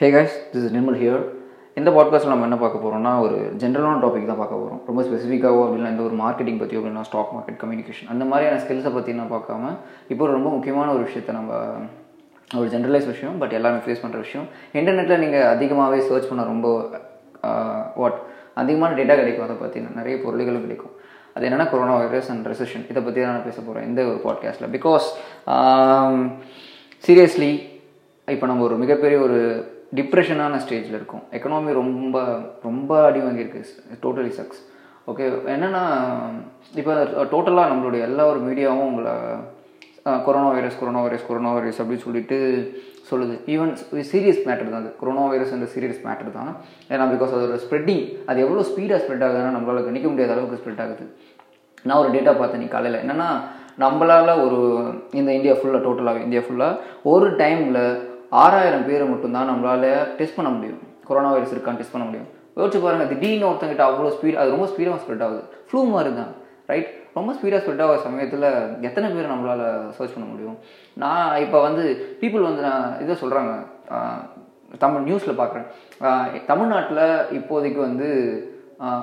Hey guys this is Nirmal here இந்த பாட்காஸ்ட்டில் நம்ம என்ன பார்க்க போகிறோம்னா ஒரு ஜென்ரலான டாபிக் தான் பார்க்க போகிறோம் ரொம்ப ஸ்பெசிஃபிக்காகவோ அப்படின்னா இந்த ஒரு மார்க்கெட்டிங் பற்றி அப்படின்னா ஸ்டாக் மார்க்கெட் கம்யூனிகேஷன் அந்த மாதிரியான ஸ்கில்ஸை பற்றி நான் பார்க்காம இப்போ ஒரு ரொம்ப முக்கியமான ஒரு விஷயத்தை நம்ம ஒரு ஜென்ரலைஸ் விஷயம் பட் எல்லாமே ஃபேஸ் பண்ணுற விஷயம். இன்டர்நெட்டில் நீங்கள் அதிகமாகவே சர்ச் பண்ண ரொம்ப வாட் அதிகமான டேட்டா கிடைக்கும். அதை பற்றி நிறைய பொருள்களும் கிடைக்கும். அது என்னென்னா கொரோனா வைரஸ் அண்ட் ரெசெஷன் இதை பற்றி தான் நான் பேச போகிறேன் இந்த ஒரு பாட்காஸ்ட்டில் பிகாஸ் சீரியஸ்லி இப்போ நம்ம ஒரு மிகப்பெரிய ஒரு டிப்ரெஷனான ஸ்டேஜில் இருக்கும். எக்கனாமி ரொம்ப ரொம்ப அடி வாங்கியிருக்கு. டோட்டலி சக்ஸ் ஓகே என்னென்னா இப்போ டோட்டலாக நம்மளுடைய எல்லா ஒரு மீடியாவும் உங்களை corona virus corona virus corona virus அப்படின்னு சொல்லிட்டு சொல்லுது. ஈவன் சீரியஸ் மேட்டர் தான் அது. கொரோனா வைரஸ் அந்த சீரியஸ் மேட்டர் தான். ஏன்னா பிகாஸ் அதோட ஸ்ப்ரெட்டிங் அது எவ்வளோ ஸ்பீடாக ஸ்ப்ரெட் ஆகுதுன்னா நம்மளால் கணிக்க முடியாத அளவுக்கு ஸ்ப்ரெட் ஆகுது. நான் ஒரு டேட்டா பார்த்தேன் நீ காலையில். என்னென்னா நம்மளால் ஒரு இந்த இந்தியா ஃபுல்லாக டோட்டலாக இந்தியா ஃபுல்லாக ஒரு டைமில் ஆறாயிரம் பேரை மட்டும்தான் நம்மளால் டெஸ்ட் பண்ண முடியும். கொரோனா வைரஸ் இருக்கான்னு டெஸ்ட் பண்ண முடியும். யோசிச்சு பாருங்கள் திடீர்னு ஒருத்தங்கிட்ட அவ்வளோ ஸ்பீட் அது ரொம்ப ஸ்பீடாக ஸ்ப்ரெட் ஆகுது. ஃப்ளூ மாதிரி தான் ரைட் ரொம்ப ஸ்பீடாக ஸ்ப்ரெட் ஆகிற சமயத்தில் எத்தனை பேர் நம்மளால் சர்ச் பண்ண முடியும்? நான் இப்போ வந்து பீப்புள் வந்து நான் இதை சொல்கிறாங்க தமிழ் நியூஸில் பார்க்குறேன் தமிழ்நாட்டில் இப்போதைக்கு வந்து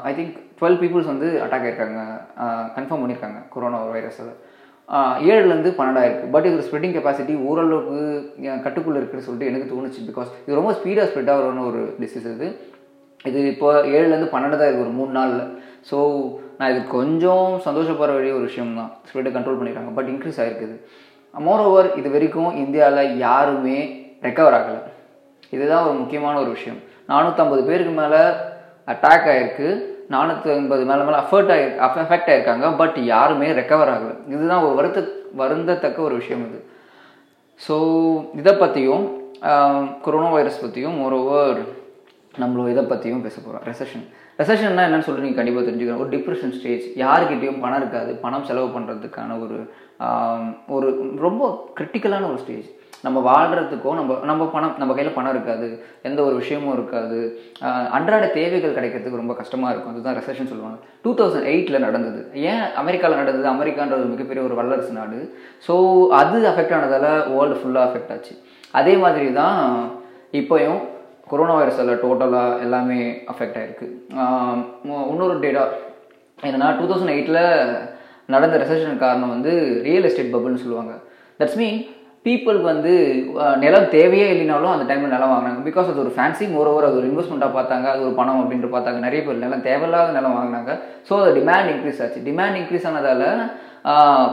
ஐ திங்க் டுவெல் பீப்புள்ஸ் வந்து அட்டாக் ஆயிருக்காங்க. கன்ஃபார்ம் பண்ணியிருக்காங்க கொரோனா வைரஸை ஏழுலேருந்து பன்னெண்டாயிருக்கு பட் இது ஸ்ப்ரெட்டிங் கெப்பாசிட்டி ஓரளவுக்கு கட்டுக்குள்ளே இருக்குன்னு சொல்லிட்டு எனக்கு தோணுச்சு. பிகாஸ் இது ரொம்ப ஸ்பீடாக ஸ்ப்ரெட் ஆகிறன்னு ஒரு டிசீஸ் இது. இது இப்போ ஏழுலேருந்து பன்னெண்டு தான் இது ஒரு மூணு நாளில். ஸோ நான் இது கொஞ்சம் சந்தோஷப்படுற வேண்டிய ஒரு விஷயம் தான் ஸ்ப்ரெட்டை கண்ட்ரோல் பண்ணிடுறாங்க பட் இன்க்ரீஸ் ஆகிருக்குது மோர் ஓவர் இது வரைக்கும் இந்தியாவில் யாருமே ரெக்கவர் ஆகலை. இதுதான் ஒரு முக்கியமான ஒரு விஷயம். நானூற்றம்பது பேருக்கு மேலே அட்டாக் ஆகிருக்கு நானூற்றி ஐம்பது மேலே மேலே அஃபர்ட் ஆகி அஃபெக்ட் ஆகிருக்காங்க பட் யாருமே ரெக்கவர் ஆகலை. இதுதான் ஒரு வருத்த வருந்தத்தக்க ஒரு விஷயம் இது. ஸோ இதை பற்றியும் கொரோனா வைரஸ் பற்றியும் ஓவர் நம்மளோட இதை பற்றியும் பேச போகிறோம் ரெசஷன் ரெசஷன்னா என்னன்னு சொல்லி நீங்கள் கண்டிப்பாக தெரிஞ்சுக்கணும். ஒரு டிப்ரெஷன் ஸ்டேஜ் யாருக்கிட்டேயும் பணம் இருக்காது. பணம் செலவு பண்ணுறதுக்கான ஒரு ஒரு ரொம்ப கிரிட்டிக்கலான ஒரு ஸ்டேஜ் நம்ம வாழ்கிறதுக்கோ நம்ம நம்ம பணம் நம்ம கையில் பணம் இருக்காது எந்த ஒரு விஷயமும் இருக்காது. அன்றாட தேவைகள் கிடைக்கிறதுக்கு ரொம்ப கஷ்டமாக இருக்கும். அதுதான் ரெசஷன் சொல்லுவாங்க. டூ தௌசண்ட் எயிட்டில் நடந்தது. ஏன் அமெரிக்காவில் நடந்தது? அமெரிக்கான்றது மிகப்பெரிய ஒரு வல்லரசு நாடு. ஸோ அது அஃபெக்ட் ஆனதால் வேர்ல்டு ஃபுல்லாக அஃபெக்ட் ஆச்சு. அதே மாதிரி தான் இப்போயும் கொரோனா வைரஸில் டோட்டலாக எல்லாமே அஃபெக்ட் ஆகிருக்கு இன்னொரு டேட்டா என்னென்னா டூ தௌசண்ட் எயிட்டில் நடந்த ரெசஷன் காரணம் வந்து ரியல் எஸ்டேட் பபுள்னு சொல்லுவாங்க. தட்ஸ் மீன் பீப்புளுக்கு வந்து நிலம் தேவையே இல்லைனாலும் அந்த டைமில் நிலம் வாங்கினாங்க. பிகாஸ் அது ஒரு ஃபேன்சி மோர் ஓவர் அது ஒரு இன்வெஸ்ட்மெண்ட்டாக பார்த்தாங்க. அது ஒரு பணம் அப்படின்ட்டு பார்த்தாங்க. நிறைய பேர் நிலம் தேவையில்லாத நிலம் வாங்கினாங்க. ஸோ அது டிமாண்ட் இன்க்ரீஸ் ஆச்சு. டிமாண்ட் இன்க்ரீஸ் ஆனதால்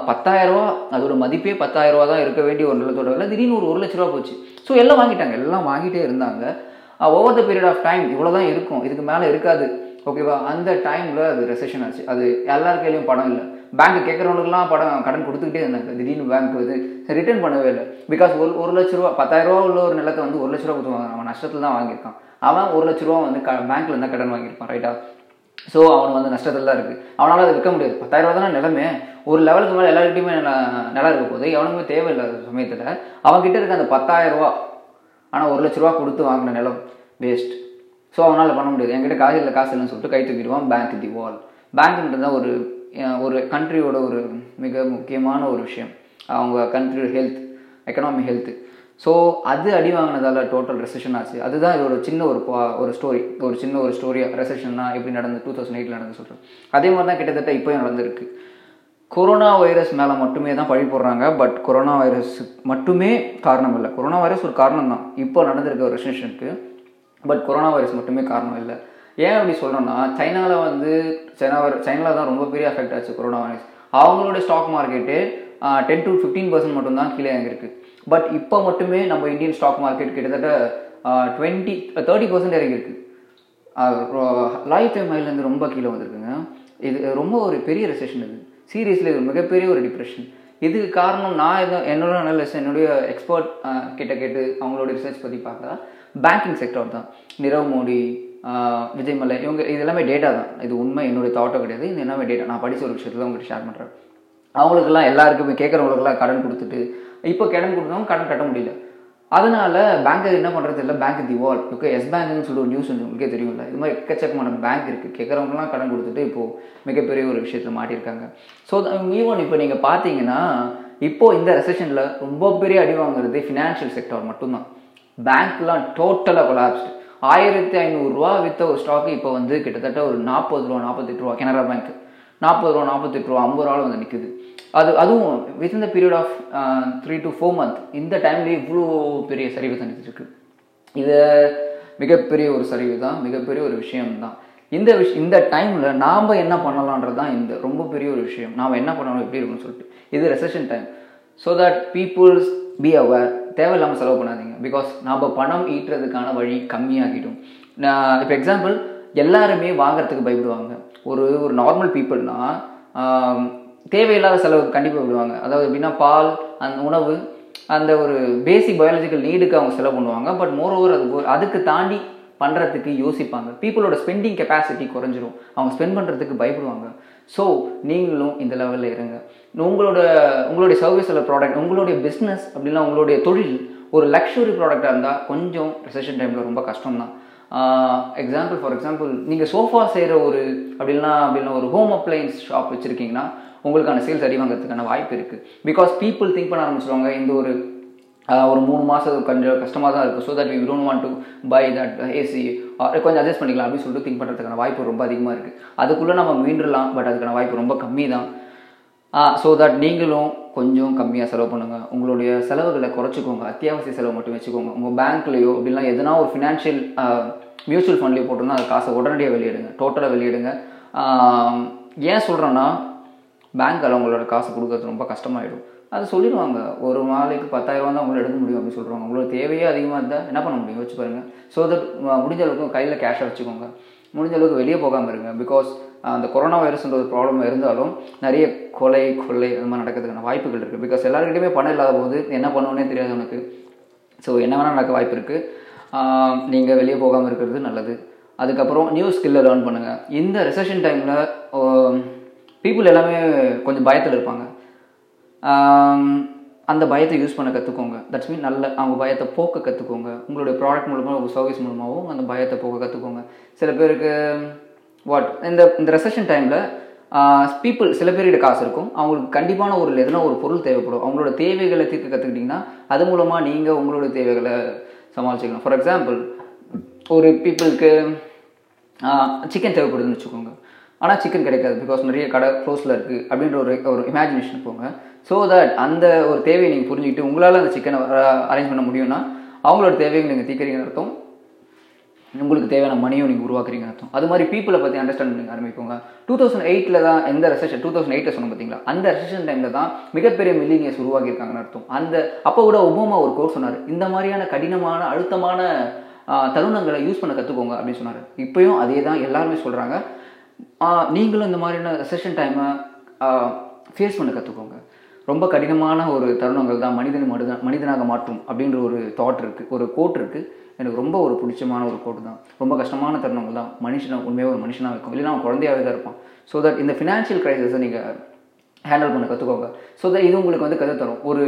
பத்தாயிரரூவா அதோட மதிப்பே பத்தாயிரரூவா தான் இருக்க வேண்டிய ஒரு நிலத்தோட விலை. திடீர்னு ஒரு ஒரு லட்ச ரூபா போச்சு. ஸோ எல்லாம் வாங்கிட்டாங்க. எல்லாம் வாங்கிட்டே இருந்தாங்க. Over the period of time இவ்வளோ தான் இருக்கும். இதுக்கு மேலே இருக்காது. ஓகேவா அந்த டைமில் அது ரெசெஷன் ஆச்சு. அது எல்லார் கையிலையும் பணம் இல்லை. பேங்க் கேட்குறவங்களுக்குலாம் படம் கடன் கொடுத்துக்கிட்டே இருந்தாங்க. திடீர்னு பேங்க் வந்து ரிட்டர்ன் பண்ணவே இல்லை. பிகாஸ் ஒரு ஒரு லட்ச ரூபா பத்தாயிரம் ரூபா உள்ள ஒரு நிலத்தை வந்து ஒரு லட்ச ரூபா கொடுத்து வாங்க அவன் நஷ்டத்தில் தான் வாங்கியிருக்கான். அவன் ஒரு லட்ச ரூபா வந்து க பேங்க்ல இருந்தால் கடன் வாங்கியிருப்பான் ரைட்டா ஸோ அவன் வந்து நஷ்டத்தில் தான் இருக்குது அவனால் அதை விற்க முடியாது. பத்தாயிரம் ரூபா தானே நிலமே. ஒரு லெவலுக்கு மேலே எல்லாருக்கிட்டையுமே நிலம் இருக்க போது எவனுக்குமே தேவையில்லாத சமயத்தில் அவன்கிட்ட இருக்க அந்த பத்தாயிரம் ரூபா ஆனால் ஒரு லட்ச ரூபா கொடுத்து வாங்கின நிலம் வேஸ்ட் ஸோ அவனால் பண்ண முடியாது. என்கிட்ட காசு இல்லை காசு இல்லைன்னு சொல்லிட்டு கை தூக்கிடுவான் பேங்க் தி வால் பேங்க்ன்றது தான் ஒரு ஒரு கண்ட்ரியோட ஒரு மிக முக்கியமான ஒரு விஷயம். அவங்க country health economy health so அது அடி வாங்கினதால டோட்டல் ரெசெஷன் ஆச்சு. அதுதான் இதோட சின்ன ஒரு ஒரு ஸ்டோரி ஒரு சின்ன ஒரு ஸ்டோரியாக ரெசெஷன்னா எப்படி நடந்து டூ தௌசண்ட் எயிட்டில் நடந்து சொல்கிறேன் அதே மாதிரி தான் கிட்டத்தட்ட இப்போயும் நடந்திருக்கு. கொரோனா வைரஸ் மேலே மட்டுமே தான் பழி போடுறாங்க. பட் கொரோனா வைரஸ் மட்டுமே காரணம் இல்லை. கொரோனா வைரஸ் ஒரு காரணம் தான் இப்போ நடந்திருக்க ஒரு ரெசெஷனுக்கு பட் கொரோனா வைரஸ் மட்டுமே காரணம் இல்லை. ஏன் அப்படி சொல்கிறோன்னா சைனாவில் வந்து சைனா சைனாவில் தான் ரொம்ப பெரிய அஃபெக்ட் ஆச்சு கொரோனா வைரஸ் அவங்களோட stock market ten to fifteen percent மட்டும் தான் கீழே இறங்கிருக்கு பட் இப்போ மட்டுமே நம்ம இந்தியன் ஸ்டாக் மார்க்கெட் கிட்டத்தட்ட டுவெண்ட்டி தேர்ட்டி பர்சன்ட் இறங்கியிருக்கு. லைஃப் டைம் ஹைலேருந்து ரொம்ப கீழே வந்திருக்குங்க. இது ரொம்ப ஒரு பெரிய ரெசெஷன் இது. சீரியஸ்லி இது மிகப்பெரிய ஒரு டிப்ரெஷன் இதுக்கு காரணம் நான் எதோ என்னோட அனலிஸ் என்னுடைய எக்ஸ்பர்ட் கிட்ட கேட்டு அவங்களோட ரிசர்ச் பற்றி பார்த்தா பேங்கிங் செக்டர் தான். நிரவ் மோடி விஜய் மல்லை இவங்க இது எல்லாமே டேட்டா தான். இது உண்மை என்னுடைய தாட்டோ கிடையாது. இது எல்லாமே டேட்டா நான் படித்த ஒரு விஷயத்தில் உங்கள்கிட்ட ஷேர் பண்ணுறேன் அவங்களுக்கெல்லாம் எல்லாருக்குமே கேட்குறவங்களுக்குலாம் கடன் கொடுத்துட்டு இப்போ கடன் கொடுத்தவங்க கடன் கட்ட முடியல. அதனால பேங்க் என்ன பண்ணுறது இல்லை பேங்க் திவால் ஓகே எஸ் பேங்க்னு சொல்லி ஒரு நியூஸ் வந்து உங்களுக்கே தெரியும்ல. இது மாதிரி எக்கச்சக்கமான பேங்க் இருக்குது கேட்குறவங்கலாம் கடன் கொடுத்துட்டு இப்போது மிகப்பெரிய ஒரு விஷயத்தில் மாட்டியிருக்காங்க. ஸோ ஈவன் இப்போ நீங்கள் பார்த்தீங்கன்னா இப்போது இந்த ரெசெஷனில் ரொம்ப பெரிய அடி வாங்குறது ஃபினான்ஷியல் செக்டர் மட்டும்தான். பேங்க்லாம் டோட்டலாக கொலாப்ஸ்டு ஆயிரத்தி ஐநூறுரூவா விற்ற ஒரு ஸ்டாக்கு இப்போ வந்து கிட்டத்தட்ட ஒரு நாற்பது ரூபா நாற்பத்தெட்டு ரூபா கனரா பேங்க் நாற்பது ரூபா நாற்பத்தெட்டு ரூபா ஐம்பது ரூபாவில் வந்து நிற்குது அது அதுவும் within the period of three to four month இந்த டைம்லேயே இவ்வளோ பெரிய சரிவு சந்திச்சிருக்கு. இது மிகப்பெரிய ஒரு சரிவு தான் மிகப்பெரிய ஒரு விஷயம் தான். இந்த விஷ் இந்த டைமில் நாம் என்ன பண்ணலான்றது தான் இந்த ரொம்ப பெரிய ஒரு விஷயம். நாம் என்ன பண்ணணும் எப்படி இருக்கும்னு சொல்லிட்டு. இது recession time so that peoples be aware. தேவையில்லாமல் செலவு பண்ணாதீங்க. பிகாஸ் நாம் பணம் ஈட்டுறதுக்கான வழி கம்மியாகிடும். நான் இப்போ எக்ஸாம்பிள் எல்லாருமே வாங்குறதுக்கு பயப்படுவாங்க. ஒரு ஒரு நார்மல் பீப்புள்னா தேவையில்லாத செலவு கண்டிப்பாக விடுவாங்க. அதாவது எப்படின்னா பால் அந்த உணவு அந்த ஒரு பேசிக் பயாலஜிக்கல் நீடுக்கு அவங்க செலவு பண்ணுவாங்க. பட் மோர் ஓவர் அது ஒரு- அதுக்கு தாண்டி பண்ணுறதுக்கு யோசிப்பாங்க. பீப்புளோட ஸ்பெண்டிங் கெப்பாசிட்டி குறைஞ்சிரும். அவங்க ஸ்பெண்ட் பண்ணுறதுக்கு பயப்படுவாங்க. ஸோ நீங்களும் இந்த லெவலில் இருங்க. உங்களோட உங்களுடைய சர்வீஸ் இல்லை ப்ராடக்ட் உங்களுடைய பிஸ்னஸ் அப்படின்னா உங்களுடைய தொழில் ஒரு லக்ஸுரி ப்ராடக்டாக இருந்தால் கொஞ்சம் ரிசெஷன் டைமில் ரொம்ப கஷ்டம் தான் எக்ஸாம்பிள் ஃபார் எக்ஸாம்பிள் நீங்கள் சோஃபா செய்கிற ஒரு அப்படின்னா அப்படின்னா ஒரு ஹோம் அப்ளையன்ஸ் ஷாப் வச்சுருக்கீங்கன்னா உங்களுக்கான சேல்ஸ் அடி வாங்குறதுக்கான வாய்ப்பு இருக்குது பிகாஸ் பீப்புள் திங்க் பண்ண ஆரம்பிச்சிருவாங்க இந்த ஒரு ஒரு மூணு மாதம் கொஞ்சம் கஷ்டமாக தான் இருக்கும். So that we don't want to buy that AC கொஞ்சம் அட்ஜஸ்ட் பண்ணிக்கலாம் அப்படின்னு சொல்லிட்டு திங்க் பண்ணுறதுக்கான வாய்ப்பு ரொம்ப அதிகமாக இருக்குது அதுக்குள்ளே நம்ம மீண்டுலாம் பட் அதுக்கான வாய்ப்பு ரொம்ப கம்மி தான் ஸோ தட் நீங்களும் கொஞ்சம் கம்மியாக செலவு பண்ணுங்கள் உங்களுடைய செலவுகளை குறைச்சிக்கோங்க. அத்தியாவசிய செலவு மட்டும் வச்சுக்கோங்க. உங்கள் பேங்க்லேயோ அப்படிலாம் எதனா ஒரு ஃபினான்ஷியல் மியூச்சுவல் ஃபண்ட்லேயோ போட்டோம்னா அந்த காசை உடனடியாக வெளியிடுங்க. டோட்டலாக வெளியிடுங்க. ஏன் சொல்கிறேன்னா பேங்க்கில் உங்களோட காசு கொடுக்கறது ரொம்ப கஷ்டமாயிடும். அது சொல்லிடுவாங்க. ஒரு நாளைக்கு பத்தாயிரம் தான் உங்களை எடுக்க முடியும் அப்படின்னு சொல்கிறாங்க உங்களோட தேவையே அதிகமாக இருந்தால் என்ன பண்ண முடியும்? வச்சு பாருங்கள் ஸோ தட் முடிஞ்ச அளவுக்கு கையில் கேஷாக வச்சுக்கோங்க. முடிஞ்ச அளவுக்கு வெளியே போகாமல் இருங்க. பிகாஸ் அந்த கொரோனா வைரஸ்ன்ற ஒரு ப்ராப்ளம் இருந்தாலும் நிறைய கொலை கொள்ளை அந்த மாதிரி நடக்கிறதுக்கான வாய்ப்புகள் இருக்குது பிகாஸ் எல்லாருக்கிட்டையுமே பணம் இல்லாத போது என்ன பண்ணுவோன்னே தெரியாது உனக்கு. ஸோ என்ன வேணால் நடக்க வாய்ப்பு இருக்குது நீங்கள் வெளியே போகாமல் இருக்கிறது நல்லது. அதுக்கப்புறம் நியூ ஸ்கில்லை லேர்ன் பண்ணுங்கள் இந்த ரிசப்ஷன் டைமில் பீப்புள் எல்லாமே கொஞ்சம் பயத்தில் இருப்பாங்க. அந்த பயத்தை யூஸ் பண்ண கற்றுக்கோங்க தட்ஸ் மீன் நல்ல அவங்க பயத்தை போக்க கற்றுக்கோங்க உங்களுடைய ப்ராடக்ட் மூலமாக உங்கள் சர்வீஸ் மூலமாகவும் அந்த பயத்தை போக்க கற்றுக்கோங்க சில பேருக்கு வாட் இந்த இந்த ரெசெஷன் டைமில் பீப்புள் சில பேர்கிட்ட காசு இருக்கும். அவங்களுக்கு கண்டிப்பான ஒரு எதுனா ஒரு பொருள் தேவைப்படும். அவங்களோட தேவைகளை தீர்க்க கற்றுக்கிட்டிங்கன்னா அது மூலமாக நீங்கள் உங்களோட தேவைகளை சமாளிச்சுக்கலாம். ஃபார் எக்ஸாம்பிள் ஒரு பீப்புளுக்கு சிக்கன் தேவைப்படுதுன்னு வச்சுக்கோங்க. ஆனால் சிக்கன் கிடைக்காது. பிகாஸ் நிறைய கடை க்ளோஸில் இருக்குது அப்படின்ற ஒரு ஒரு இமேஜினேஷன் போங்க. ஸோ தட் அந்த ஒரு தேவையை நீங்கள் புரிஞ்சுக்கிட்டு உங்களால் அந்த சிக்கனை அரேஞ்ச் பண்ண முடியும்னா அவங்களோட தேவையை நீங்கள் தீர்க்கறீங்கன்னு அர்த்தம். உங்களுக்கு தேவையான மணியும் நீங்கள் உருவாக்குறீங்க அர்த்தம். அது மாதிரி பீப்புளை பற்றி அண்டர்ஸ்டாண்ட் பண்ணி ஆரம்பிப்போங்க. டூ தௌசண்ட் எயிட்டில் தான் எந்த ரெசெஷன் டூ தௌசண்ட் எயிட்டில் சொன்னோம் பார்த்தீங்களா அந்த ரெசெஷன் டைமில் தான் மிகப்பெரிய மில்லினியர்ஸ் உருவாக்கியிருக்காங்கன்னு அர்த்தம். அந்த அப்போ கூட ஒபாமா ஒரு கோர்ஸ் சொன்னார். இந்த மாதிரியான கடினமான அழுத்தமான தருணங்களை யூஸ் பண்ண கற்றுக்கோங்க அப்படின்னு சொன்னார். இப்பயும் அதே தான் எல்லாருமே சொல்கிறாங்க நீங்களும் இந்த மாதிரியான ரெசன் டைமை ஃபேஸ் பண்ண கற்றுக்கோங்க ரொம்ப கடினமான ஒரு தருணங்கள் தான் மனிதன் மனித மனிதனாக மாற்றும் அப்படின்ற ஒரு தாட் இருக்குது ஒரு கோட் இருக்குது எனக்கு ரொம்ப ஒரு பிடிச்சமான ஒரு கோட்டு தான். ரொம்ப கஷ்டமான தருணங்கள் தான். மனுஷனை உண்மையாக ஒரு மனுஷனாக இருக்கும் இல்லைன்னா அவன் குழந்தையாகவே தான் இருப்பான். ஸோ தட் இந்த ஃபினான்ஷியல் க்ரைசஸை நீங்கள் ஹேண்டில் பண்ண கற்றுக்கோங்க ஸோ தட் இது உங்களுக்கு வந்து கற்று தரும். ஒரு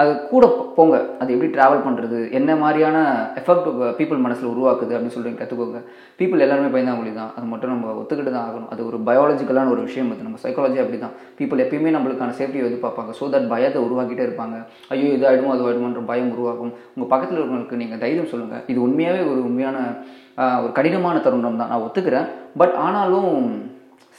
அது கூட போங்க. அது எப்படி ட்ராவல் பண்ணுறது என்ன மாதிரியான எஃபெக்ட் பீப்புள் மனசில் உருவாக்குது அப்படின்னு சொல்லிட்டு கற்றுக்கோங்க பீப்புள் எல்லாருமே பயந்தாங்குழி தான். அது மட்டும் நம்ம ஒத்துக்கிட்டு தான் ஆகணும். அது ஒரு பயாலஜிக்கலான ஒரு விஷயம். அது நம்ம சைக்காலஜி அப்படி தான் பீப்புள் எப்பயுமே நம்மளுக்கான சேஃப்டியை வந்து பார்ப்பாங்க. ஸோ தட் பயத்தை உருவாக்கிட்டே இருப்பாங்க. ஐயோ இது ஆகிடுமோ அது ஆகிடுமோன்ற பயம் உருவாகும். உங்கள் பக்கத்தில் இருக்கிறவங்களுக்கு நீங்கள் தைரியம் சொல்லுங்கள் இது உண்மையாகவே ஒரு உண்மையான ஒரு கடினமான தருணம் தான். நான் ஒத்துக்கிறேன். பட் ஆனாலும்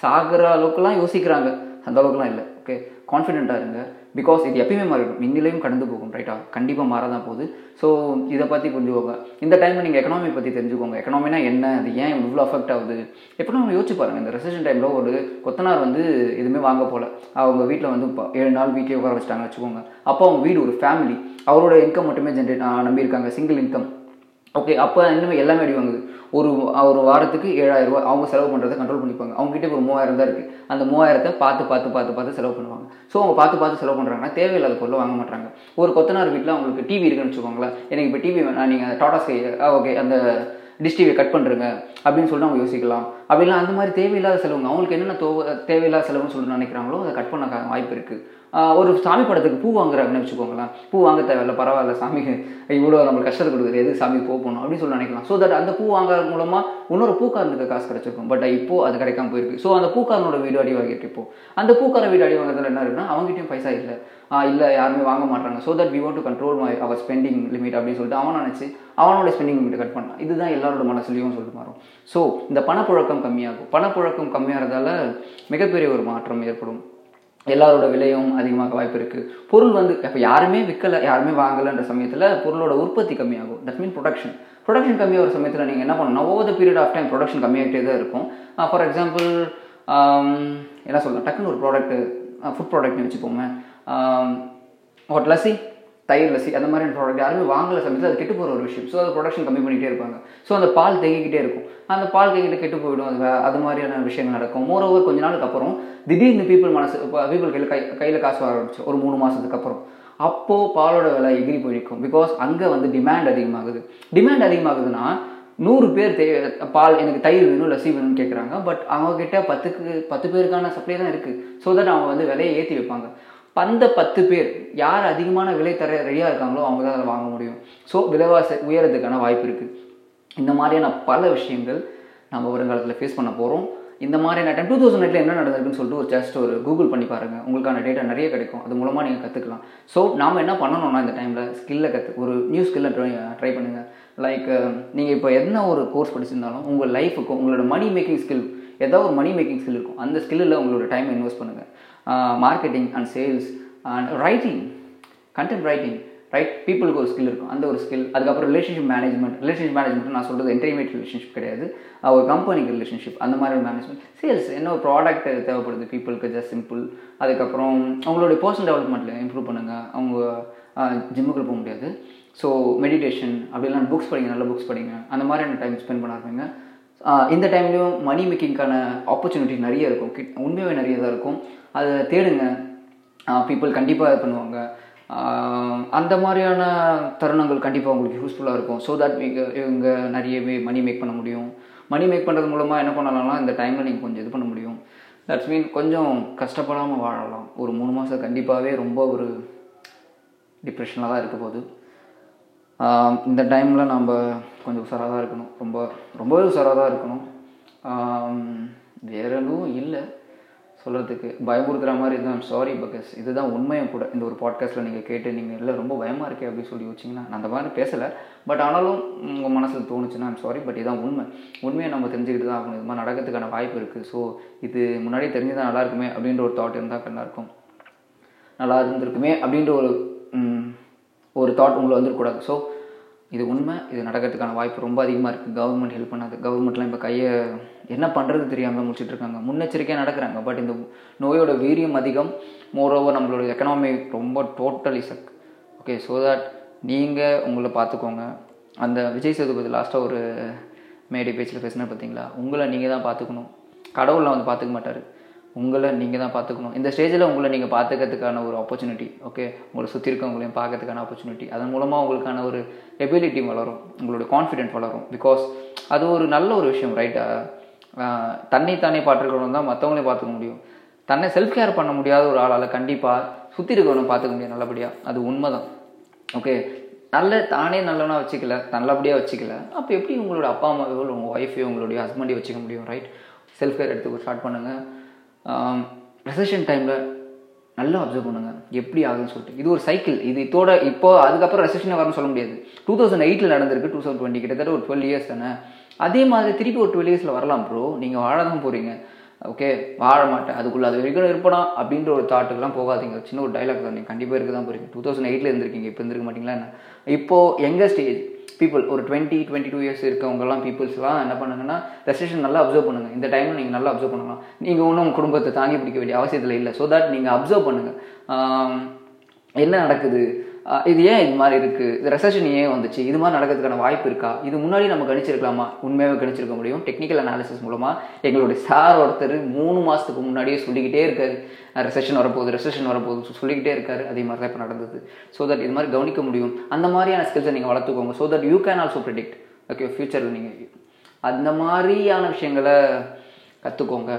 சாகிற அளவுக்குலாம் யோசிக்கிறாங்க. அந்த அளவுக்குலாம் இல்லை. ஓகே கான்ஃபிடென்ட்டாக இருங்க. பிகாஸ் இது எப்பயுமே மாறிடும். இந்நிலையும் கடந்து போகும் ரைட்டா கண்டிப்பாக மாறதான் போகுது. ஸோ இதை பற்றி புரிஞ்சுக்கோங்க இந்த டைமில் நீங்கள் எக்கனாமி பற்றி தெரிஞ்சுக்கோங்க. எக்கனாமினா என்ன? அது ஏன் இவ்வளோ அஃபெக்ட் ஆகுது? எப்போ நம்ம யோசிச்சு பாருங்கள் இந்த ரெசிஷன் டைமில் ஒரு கொத்தனார் வந்து எதுவுமே வாங்க போல. அவங்க வீட்டில் வந்து இப்போ ஏழு நாள் வீட்டிலே உட்கார வச்சுட்டாங்க வச்சுக்கோங்க. அப்போ அவங்க வீடு ஒரு ஃபேமிலி அவரோட இன்கம் மட்டுமே ஜென்ரேட் நம்பியிருக்காங்க. சிங்கிள் இன்கம் ஓகே அப்போ இன்னும் எல்லாமே அடி வாங்குது? ஒரு ஒரு வாரத்துக்கு ஏழாயிரம் ரூபாய் அவங்க செலவு பண்ணுறதை கண்ட்ரோல் பண்ணிப்பாங்க. அவங்ககிட்ட ஒரு மூவாயிரம் தான் இருக்குது அந்த மூவாயிரத்தை பார்த்து பார்த்து பார்த்து பார்த்து செலவு பண்ணுவாங்க. ஸோ அவங்க பார்த்து பார்த்து செலவு பண்ணுறாங்கன்னா தேவையில்லாத பொருள் வாங்க மாட்டாங்க. ஒரு கொத்தனார் வீட்டில் அவங்களுக்கு டிவி இருக்குன்னு வச்சுக்கோங்களேன். எனக்கு இப்போ டிவி வேணாம் நீங்கள் டாடா ஸ்கை ஓகே அந்த டிஷ் டிவியை கட் பண்ணுறங்க அப்படின்னு சொல்லிட்டு அவங்க யோசிக்கலாம். அப்படிலாம் அந்த மாதிரி தேவையில்லாத செலவுங்க. அவங்களுக்கு என்னென்ன தோ தேவையில்லாத செலவுன்னு சொல்லிட்டு நினைக்கிறாங்களோ அதை கட் பண்ண வாய்ப்பு இருக்குது ஒரு சாமி படத்துக்கு பூ வாங்குறாங்கன்னு வச்சுக்கோங்களேன். பூ வாங்க தேவையில்ல பரவாயில்ல சாமி இவ்வளோ நம்மளுக்கு கஷ்டத்தை கொடுக்குறது எது சாமி பூ போகணும் அப்படின்னு சொல்லி நினைக்கலாம். ஸோ தட் அந்த பூ வாங்குறது மூலமாக இன்னொரு பூக்காரனுக்கு காசு கிடைச்சிருக்கும். பட் இப்போ அது கிடைக்காம போயிருக்கு. ஸோ அந்த பூக்காரனோட வீடு அடி வாங்கிட்டு இப்போ. அந்த பூக்கார வீடு அடி வாங்குறதுல என்ன இருக்குன்னா அவங்ககிட்டயும் பைசா இல்லை. இல்லை யாருமே வாங்க மாட்டாங்க. So that we want to control my our spending limit அப்படின்னு சொல்லிட்டு அவன் நினச்சி அவனோட ஸ்பெண்டிங் லிமிட் கட் பண்ணான் இதுதான் எல்லாரோட மனசுலையும் சொல்லிட்டு மாறும். ஸோ இந்த பணப்புழக்கம் கம்மியாகும். பணப்புழக்கம் கம்மியாகிறதால மிகப்பெரிய ஒரு மாற்றம் ஏற்படும். எல்லாரோட விலையும் அதிகமாக வாய்ப்பு இருக்குது பொருள் வந்து இப்போ யாருமே விற்கலை யாருமே வாங்கலைன்ற சமயத்தில் பொருளோட உற்பத்தி கம்மியாகும். தட் மீன் ப்ரொடக்ஷன் ப்ரொடக்ஷன் கம்மியாகிற சமயத்தில் நீங்கள் என்ன பண்ணணும்? Over the period of time production கம்மியாகிட்டே தான் இருக்கும். ஃபார் எக்ஸாம்பிள் என்ன சொல்லலாம்? டக்குன்னு ஒரு ப்ராடக்ட்டு ஃபுட் ப்ராடக்ட்னு வச்சுக்கோங்க ஹோட் லஸ்ஸி தயிர் லசி அந்த மாதிரியான ப்ராடக்ட் யாருமே வாங்கல சமயத்தில் அது கெட்டு போகிற ஒரு விஷயம். ஸோ அது ப்ரொடக்ஷன் கம்மி பண்ணிகிட்டே இருப்பாங்க. ஸோ அந்த பால் தேங்கிக்கிட்டே இருக்கும். அந்த பால் தேங்கிட்டு கெட்டு போயிடும். அது அது மாதிரியான விஷயங்கள் நடக்கும். மோர் ஓவர் கொஞ்ச நாளுக்கு அப்புறம் திடீர்னு பீப்புள் மனசு பீப்புள் கையில் கை கையில் காசு வர ஆரம்பிச்சு. ஒரு மூணு மாதத்துக்கு அப்புறம். அப்போது பாலோட விலை எகிரி போயிருக்கும். பிகாஸ் அங்கே வந்து டிமாண்ட் அதிகமாகுது. டிமாண்ட் அதிகமாகுதுன்னா நூறு பேர் தே பால் எனக்கு தயிர் வேணும் லசி வேணும்னு கேட்குறாங்க பட் அவங்கக்கிட்ட பத்துக்கு பத்து பேருக்கான சப்ளை தான் இருக்குது ஸோ தட் அவங்க வந்து விலையை ஏற்றி வைப்பாங்க. அந்த பத்து பேர் யார் அதிகமான விலை தர ரெடியாக இருக்காங்களோ அவங்க தான் அதை வாங்க முடியும். ஸோ விலைவாசி உயரத்துக்கான வாய்ப்பு இருக்குது இந்த மாதிரியான பல விஷயங்கள் நம்ம வருங்காலத்தில் ஃபேஸ் பண்ண போகிறோம் இந்த மாதிரியான டைம் டூ தௌசண்ட் எயிட்டில் என்ன நடந்திருக்குன்னு சொல்லிட்டு ஒரு ஜஸ்ட் ஒரு கூகுள் பண்ணி பாருங்கள் உங்களுக்கான டேட்டா நிறைய கிடைக்கும். அது மூலமாக நீங்கள் கற்றுக்கலாம் ஸோ நாம் என்ன பண்ணணும்னா இந்த டைமில் ஸ்கில்லை கற்று ஒரு நியூ ஸ்கில்லை ட்ரை ட்ரை பண்ணுங்கள் லைக் um, நீங்கள் இப்போ என்ன ஒரு கோர்ஸ் படிச்சிருந்தாலும் உங்கள் லைஃபுக்கும் உங்களோட மணி மேக்கிங் ஸ்கில் ஏதாவது ஒரு மணி மேக்கிங் ஸ்கில் இருக்கும். அந்த ஸ்கில்லில் உங்களோட டைம் இன்வெஸ்ட் பண்ணுங்கள் marketing and sales and writing content writing right பீப்புளுக்கு ஒரு ஸ்கில் இருக்கும். அந்த ஒரு ஸ்கில் அதுக்கப்புறம் ரிலேஷன்ஷிப் மேனேஜ்மெண்ட் ரிலேஷன்ஷிப் மேனேஜ்மெண்ட் நான் சொல்கிறது இன்டர்மீடியட் ரிலேஷன்ஷிப் கிடையாது. ஒரு கம்பெனிக்கு ரிலேஷன்ஷிப் அந்த மாதிரி ஒரு மேனேஜ்மெண்ட் சேல்ஸ் என்ன ஒரு ப்ராடக்ட் தேவைப்படுது? பீப்புளுக்கு ஜஸ்ட் சிம்பிள் அதுக்கப்புறம் அவங்களுடைய பர்சனல் டெவலப்மெண்ட்டில் இம்ப்ரூவ் பண்ணுங்கள் அவங்க ஜிம்முக்கு போக முடியாது. ஸோ மெடிடேஷன் அப்படிலாம் புக்ஸ் படிங்க. நல்ல புக்ஸ் படிங்க. அந்த மாதிரியான டைம் ஸ்பெண்ட் பண்ண ஆரம்பிங்க இந்த டைம்லேயும் மணி மேக்கிங்க்கான ஆப்பர்ச்சுனிட்டி நிறைய இருக்கும். கிட் உண்மையாகவே நிறைய தான் இருக்கும். அதை தேடுங்க. பீப்புள் கண்டிப்பாக இது பண்ணுவாங்க. அந்த மாதிரியான தருணங்கள் கண்டிப்பாக உங்களுக்கு யூஸ்ஃபுல்லாக இருக்கும். ஸோ தட் இவங்க நிறையவே மணி மேக் பண்ண முடியும். மணி மேக் பண்ணுறது மூலமாக என்ன பண்ணலாம்னா இந்த டைமில் நீங்கள் கொஞ்சம் இது பண்ண முடியும். தட்ஸ் மீன் கொஞ்சம் கஷ்டப்படாமல் வாழலாம். ஒரு மூணு மாதம் கண்டிப்பாகவே ரொம்ப ஒரு டிப்ரெஷனில் தான் இருக்க போகுது. இந்த டைமில் நம்ம கொஞ்சம் உஷாராக தான் இருக்கணும். ரொம்ப ரொம்பவே உஷாராக தான் இருக்கணும். வேற எதுவும் இல்லை. சொல்கிறதுக்கு பயமுறுத்துகிற மாதிரி தான் சாரி பகஸ். இதுதான் உண்மையும் கூட. இந்த ஒரு பாட்காஸ்ட்டில் நீங்கள் கேட்டு நீங்கள் இல்லை ரொம்ப பயமாக இருக்கே அப்படின்னு சொல்லி வச்சிங்கன்னா நான் அந்த மாதிரி பேசலை. பட் ஆனாலும் உங்கள் மனசில் தோணுச்சுன்னா ஐம் சாரி பட் இதுதான் உண்மை. உண்மையை நம்ம தெரிஞ்சுக்கிட்டு தான் ஆகணும். இது மாதிரி நடக்கிறதுக்கான வாய்ப்பு இருக்குது ஸோ இது முன்னாடியே தெரிஞ்சுதான் நல்லா இருக்குமே அப்படின்ற ஒரு தாட் இருந்தால் நல்லா இருக்கும். நல்லா இருந்திருக்குமே அப்படின்ற ஒரு ஒரு தாட் உங்களை வந்துடக்கூடாது ஸோ இது உண்மை இது நடக்கிறதுக்கான வாய்ப்பு ரொம்ப அதிகமாக இருக்குது கவர்மெண்ட் ஹெல்ப் பண்ணாது கவர்மெண்ட்லாம் இப்போ கையை என்ன பண்ணுறது தெரியாமல் முடிச்சிட்டு இருக்காங்க முன்னெச்சரிக்கையாக நடக்கிறாங்க. பட் இந்த நோயோட வீரியம் அதிகம். மோரோவர் நம்மளோட எக்கனாமி ரொம்ப totally suck okay so that நீங்கள் உங்களை பார்த்துக்கோங்க அந்த விஜய் சேதுபதி லாஸ்ட்டாக ஒரு மேடை பேச்சில் பேசினா பார்த்தீங்களா உங்களை நீங்கள் தான் பார்த்துக்கணும் கடவுள்லாம் வந்து பார்த்துக்க மாட்டார். உங்களை நீங்கள் தான் பார்த்துக்கணும். இந்த ஸ்டேஜில் உங்களை நீங்கள் பார்த்துக்கிறதுக்கான ஒரு ஆப்பர்ச்சுனிட்டி ஓகே உங்களை சுற்றி இருக்கவங்களையும் பார்க்கறதுக்கான ஆப்பர்ச்சுனிட்டி அதன் மூலமாக உங்களுக்கான ஒரு எபிலிட்டி வளரும். உங்களுடைய கான்ஃபிடென்ட் வளரும். பிகாஸ் அது ஒரு நல்ல ஒரு விஷயம் ரைட்டா தன்னை தானே பார்த்துருக்கணும் தான் மற்றவங்களையும் பார்த்துக்க முடியும். தன்னை செல்ஃப் கேர் பண்ண முடியாத ஒரு ஆளால் கண்டிப்பாக சுற்றி இருக்கவனை பார்த்துக்க முடியும் நல்லபடியாக அது உண்மை தான் ஓகே நல்ல தானே நல்லவனா வச்சுக்கல நல்லபடியாக வச்சுக்கல அப்போ எப்படி உங்களோட அப்பா அம்மாவையோ உங்கள் ஒய்ஃபையோ உங்களுடைய ஹஸ்பண்டையோ வச்சுக்க முடியும் ரைட் செல்ஃப் கேர் எடுத்து ஸ்டார்ட் பண்ணுங்கள் ரெசஷன் டைமில் நல்லா அப்சர்வ் பண்ணுங்கள் எப்படி ஆகுதுன்னு சொல்லிட்டு. இது ஒரு சைக்கிள் இது இதோட இப்போ அதுக்கப்புறம் ரெசஷனை வரும்னு சொல்ல முடியாது. டூ தௌசண்ட் எயிட்டில் நடந்திருக்கு டூ தௌசண்ட் டுவெண்ட்டி கிட்டத்தட்ட ஒரு டுவெல் இயர்ஸ் தானே. அதே மாதிரி திருப்பி ஒரு டுவெல் இயர்ஸில் வரலாம் ப்ரோ நீங்கள் வாழ தான் போகிறீங்க ஓகே வாழ மாட்டேன் அதுக்குள்ளே அது வரைக்கும் இருப்பனா? அப்படின்ற ஒரு தாட்டுக்கெல்லாம் போகாதீங்க. சின்ன ஒரு டைலாக் தான். நீங்கள் கண்டிப்பாக இருக்க தான் போகிறீங்க டூ தௌசண்ட் எயிட்டில் இருந்திருக்கீங்க. இப்போ இருந்திருக்க மாட்டிங்களா என்ன? இப்போது எங்கள் ஸ்டேஜ் பீப்புள் ஒரு டுவெண்ட்டி டுவெண்ட்டி டூ இயர்ஸ் இருக்கவங்கலாம் பீப்புள்ஸ்லாம் என்ன பண்ணுங்கன்னா ரெசேஷன் நல்லா அப்சர்வ் பண்ணுங்கள் இந்த டைமில் நீங்கள் நல்லா அப்சர்வ் பண்ணலாம். நீங்கள் ஒன்றும் உங்கள் குடும்பத்தை தாங்கி பிடிக்க வேண்டிய அவசியத்தில் இல்லை. ஸோ தட் நீங்கள் அப்சர்வ் பண்ணுங்கள் என்ன நடக்குது? இது ஏன் இது மாதிரி இருக்குது இது ரெசஷன் ஏன் வந்துச்சு? இது மாதிரி நடக்கிறதுக்கான வாய்ப்பு இருக்கா? இது முன்னாடி நம்ம கணிச்சிருக்கலாமா? உண்மையாகவே கணிச்சிருக்க முடியும். டெக்னிக்கல் அனாலிசிஸ் மூலமாக எங்களுடைய சார் ஒருத்தர் மூணு மாதத்துக்கு முன்னாடியே சொல்லிக்கிட்டே இருக்காரு. ரெசஷன் வரப்போகுது ரெசஷன் வரப்போகுது சொல்லிக்கிட்டே இருக்காரு. அதே மாதிரி தான் இப்போ நடந்தது. ஸோ தட் இது மாதிரி கவனிக்க முடியும். அந்த மாதிரியான ஸ்கில்ஸை நீங்கள் வளர்த்துக்கோங்க. So that you can also predict okay ஃப்யூச்சரில் நீங்கள் அந்த மாதிரியான விஷயங்களை கற்றுக்கோங்க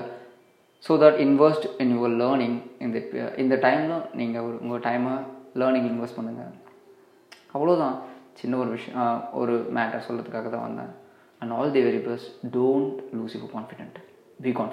so that invest in your learning இந்த இந்த டைமில் நீங்கள் ஒரு உங்கள் டைமை லேர்னிங் இன்வெஸ்ட் பண்ணுங்கள் அவ்வளோதான் சின்ன ஒரு விஷயம் ஒரு மேட்டர் சொல்கிறதுக்காக தான் வந்தேன். And all the very best don't lose you confident be confident